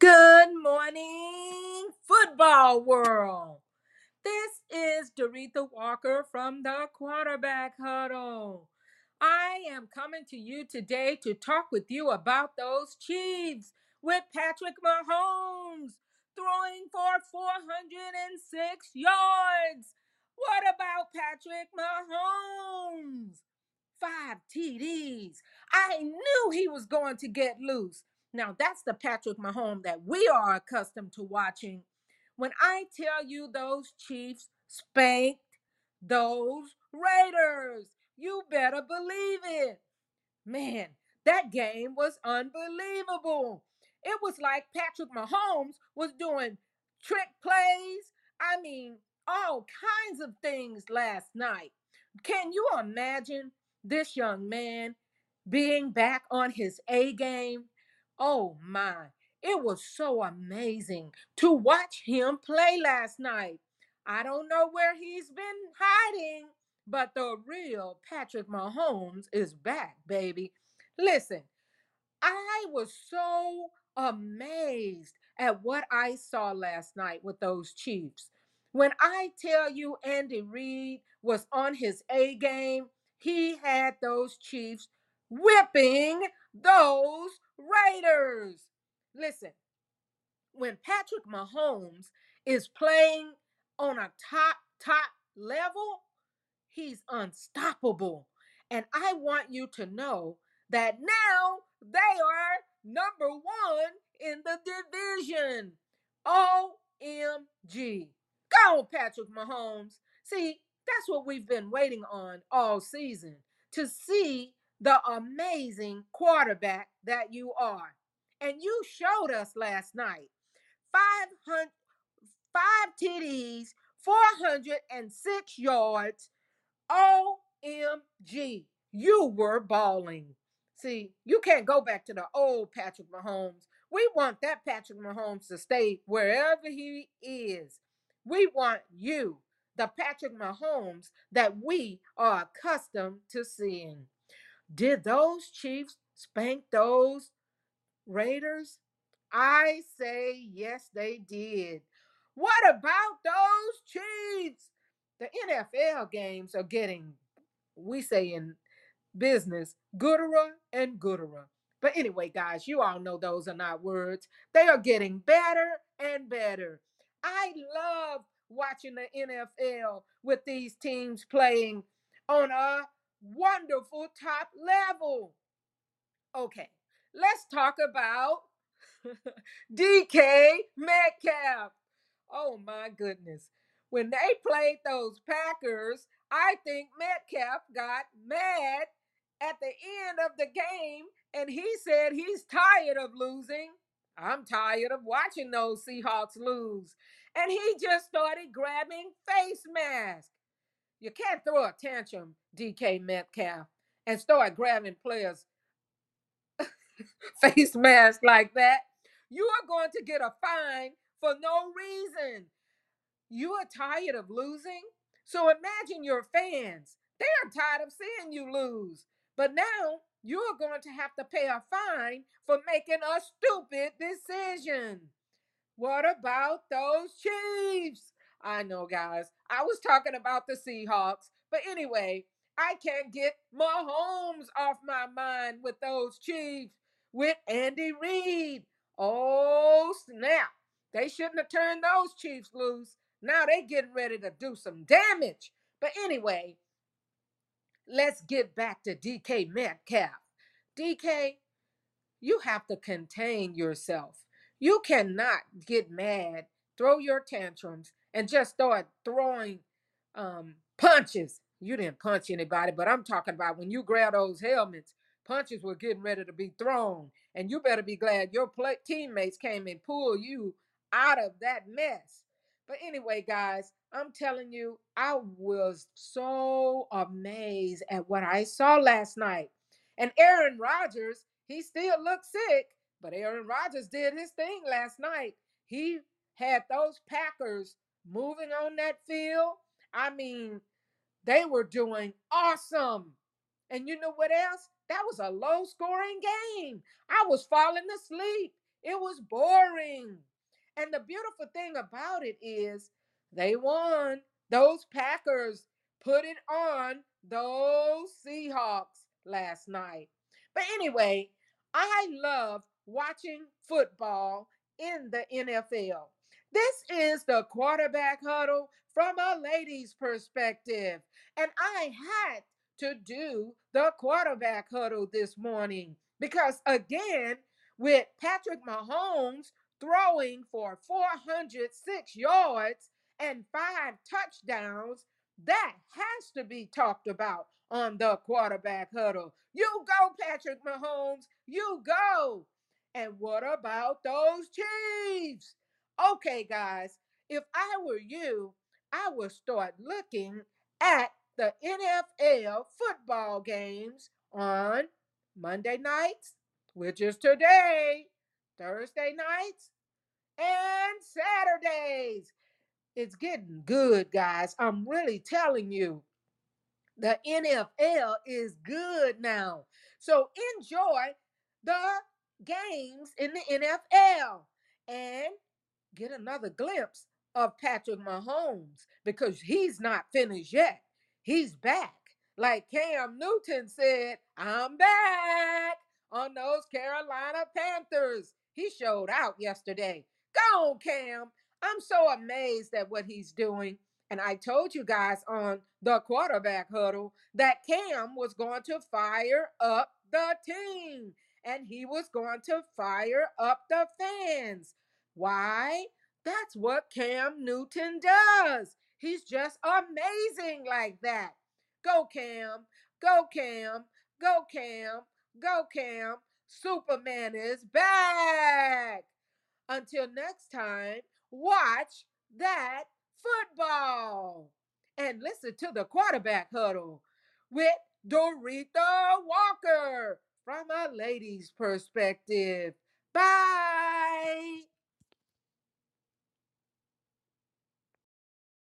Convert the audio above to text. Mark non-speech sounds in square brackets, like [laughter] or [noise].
Good morning, football world. This is Doretha Walker from the quarterback huddle. I am coming to you today to talk with you about those Chiefs with Patrick Mahomes throwing for 406 yards. What about Patrick Mahomes? Five TDs. I knew he was going to get loose. Now, that's the Patrick Mahomes that we are accustomed to watching when I tell you those Chiefs spanked those Raiders, you better believe it. Man, that game was unbelievable. It was like Patrick Mahomes was doing trick plays. I mean, all kinds of things last night. Can you imagine this young man being back on his A game? Oh my, it was so amazing to watch him play last night. I don't know where he's been hiding, but the real Patrick Mahomes is back, baby. Listen, I was so amazed at what I saw last night with those Chiefs. When I tell you Andy Reid was on his A game, he had those Chiefs whipping those Raiders. Listen, when Patrick Mahomes is playing on a top, top level, he's unstoppable. And I want you to know that now they are number one in the division. OMG. Go Patrick Mahomes. See, that's what we've been waiting on all season to see the amazing quarterback that you are. And you showed us last night. 500, five TDs, 406 yards. OMG. You were balling. See, you can't go back to the old Patrick Mahomes. We want that Patrick Mahomes to stay wherever he is. We want you, the Patrick Mahomes that we are accustomed to seeing. Did those Chiefs spank those Raiders? I say yes, they did. What about those Chiefs? The NFL games are getting, we say in business, gooderer and gooderer. But anyway, guys, you all know those are not words. They are getting better and better. I love watching the NFL with these teams playing on a wonderful top level. Okay, let's talk about [laughs] DK Metcalf. Oh my goodness. When they played those Packers, I think Metcalf got mad at the end of the game and he said he's tired of losing. I'm tired of watching those Seahawks lose. And he just started grabbing face masks. You can't throw a tantrum, DK Metcalf, and start grabbing players' [laughs] face masks like that. You are going to get a fine for no reason. You are tired of losing? So imagine your fans. They are tired of seeing you lose. But now you are going to have to pay a fine for making a stupid decision. What about those Chiefs? I know, guys. I was talking about the Seahawks. But anyway, I can't get Mahomes off my mind with those Chiefs with Andy Reid. Oh, snap. They shouldn't have turned those Chiefs loose. Now they getting ready to do some damage. But anyway, let's get back to DK Metcalf. DK, you have to contain yourself. You cannot get mad, throw your tantrums, and just start throwing um, punches. You didn't punch anybody, but I'm talking about when you grab those helmets, punches were getting ready to be thrown. And you better be glad your play- teammates came and pulled you out of that mess. But anyway, guys, I'm telling you, I was so amazed at what I saw last night. And Aaron Rodgers, he still looked sick, but Aaron Rodgers did his thing last night. He had those Packers moving on that field. I mean, they were doing awesome. And you know what else? That was a low scoring game. I was falling asleep. It was boring. And the beautiful thing about it is they won. Those Packers put it on those Seahawks last night. But anyway, I love watching football in the NFL. This is the quarterback huddle from a lady's perspective. And I had to do the quarterback huddle this morning because, again, with Patrick Mahomes throwing for 406 yards and five touchdowns, that has to be talked about on the quarterback huddle. You go, Patrick Mahomes. You go. And what about those Chiefs? Okay, guys, if I were you, I would start looking at the NFL football games on Monday nights, which is today, Thursday nights, and Saturdays. It's getting good, guys. I'm really telling you. The NFL is good now. So enjoy the games in the NFL and get another glimpse of Patrick Mahomes because he's not finished yet. He's back. Like Cam Newton said, I'm back on those Carolina Panthers. He showed out yesterday. Go on, Cam. I'm so amazed at what he's doing. And I told you guys on the quarterback huddle that Cam was going to fire up the team and he was going to fire up the fans. Why? That's what Cam Newton does. He's just amazing like that. Go, Cam. Go, Cam. Go, Cam. Go, Cam. Superman is back. Until next time, watch that football and listen to the quarterback huddle with Doretha Walker from a lady's perspective. Bye.